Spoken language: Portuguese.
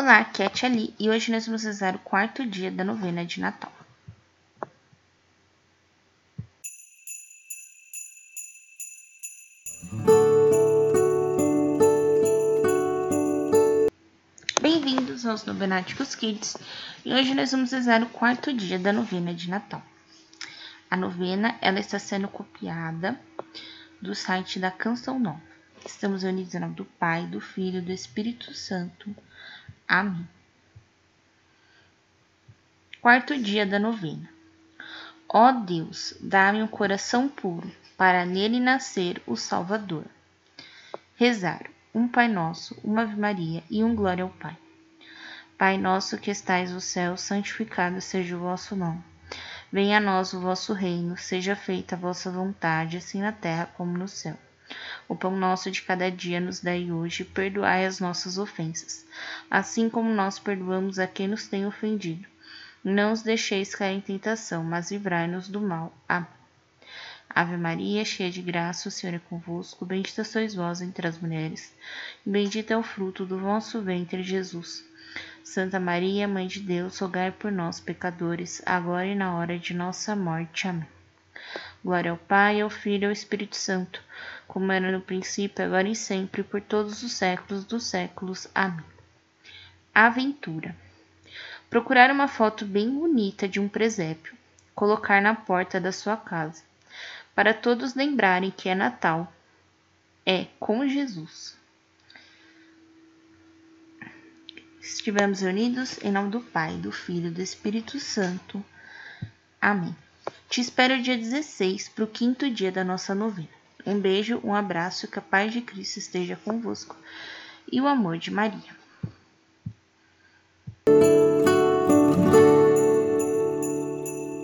Olá, aqui é a Tia Li, e hoje nós vamos rezar o quarto dia da novena de Natal. Bem-vindos aos Novenáticos Kids, e hoje nós vamos rezar o quarto dia da novena de Natal. A novena, ela está sendo copiada do site da Canção Nova. Estamos unidos em nome do Pai, do Filho e do Espírito Santo. Amém. Quarto dia da novena. Ó Deus, dá-me um coração puro, para nele nascer o Salvador. Rezar um Pai Nosso, uma Ave Maria e um Glória ao Pai. Pai nosso que estais no céu, santificado seja o vosso nome. Venha a nós o vosso reino, seja feita a vossa vontade, assim na terra como no céu. O pão nosso de cada dia nos dai hoje, perdoai as nossas ofensas, assim como nós perdoamos a quem nos tem ofendido. Não os deixeis cair em tentação, mas livrai-nos do mal. Amém. Ave Maria, cheia de graça, o Senhor é convosco, bendita sois vós entre as mulheres, e bendito é o fruto do vosso ventre, Jesus. Santa Maria, Mãe de Deus, rogai por nós, pecadores, agora e na hora de nossa morte. Amém. Glória ao Pai, ao Filho e ao Espírito Santo, como era no princípio, agora e sempre, por todos os séculos dos séculos. Amém. Aventura. Procurar uma foto bem bonita de um presépio, colocar na porta da sua casa, para todos lembrarem que é Natal. É com Jesus. Estivemos reunidos em nome do Pai, do Filho e do Espírito Santo. Amém. Te espero dia 16 para o quinto dia da nossa novena. Um beijo, um abraço, que a paz de Cristo esteja convosco e o amor de Maria.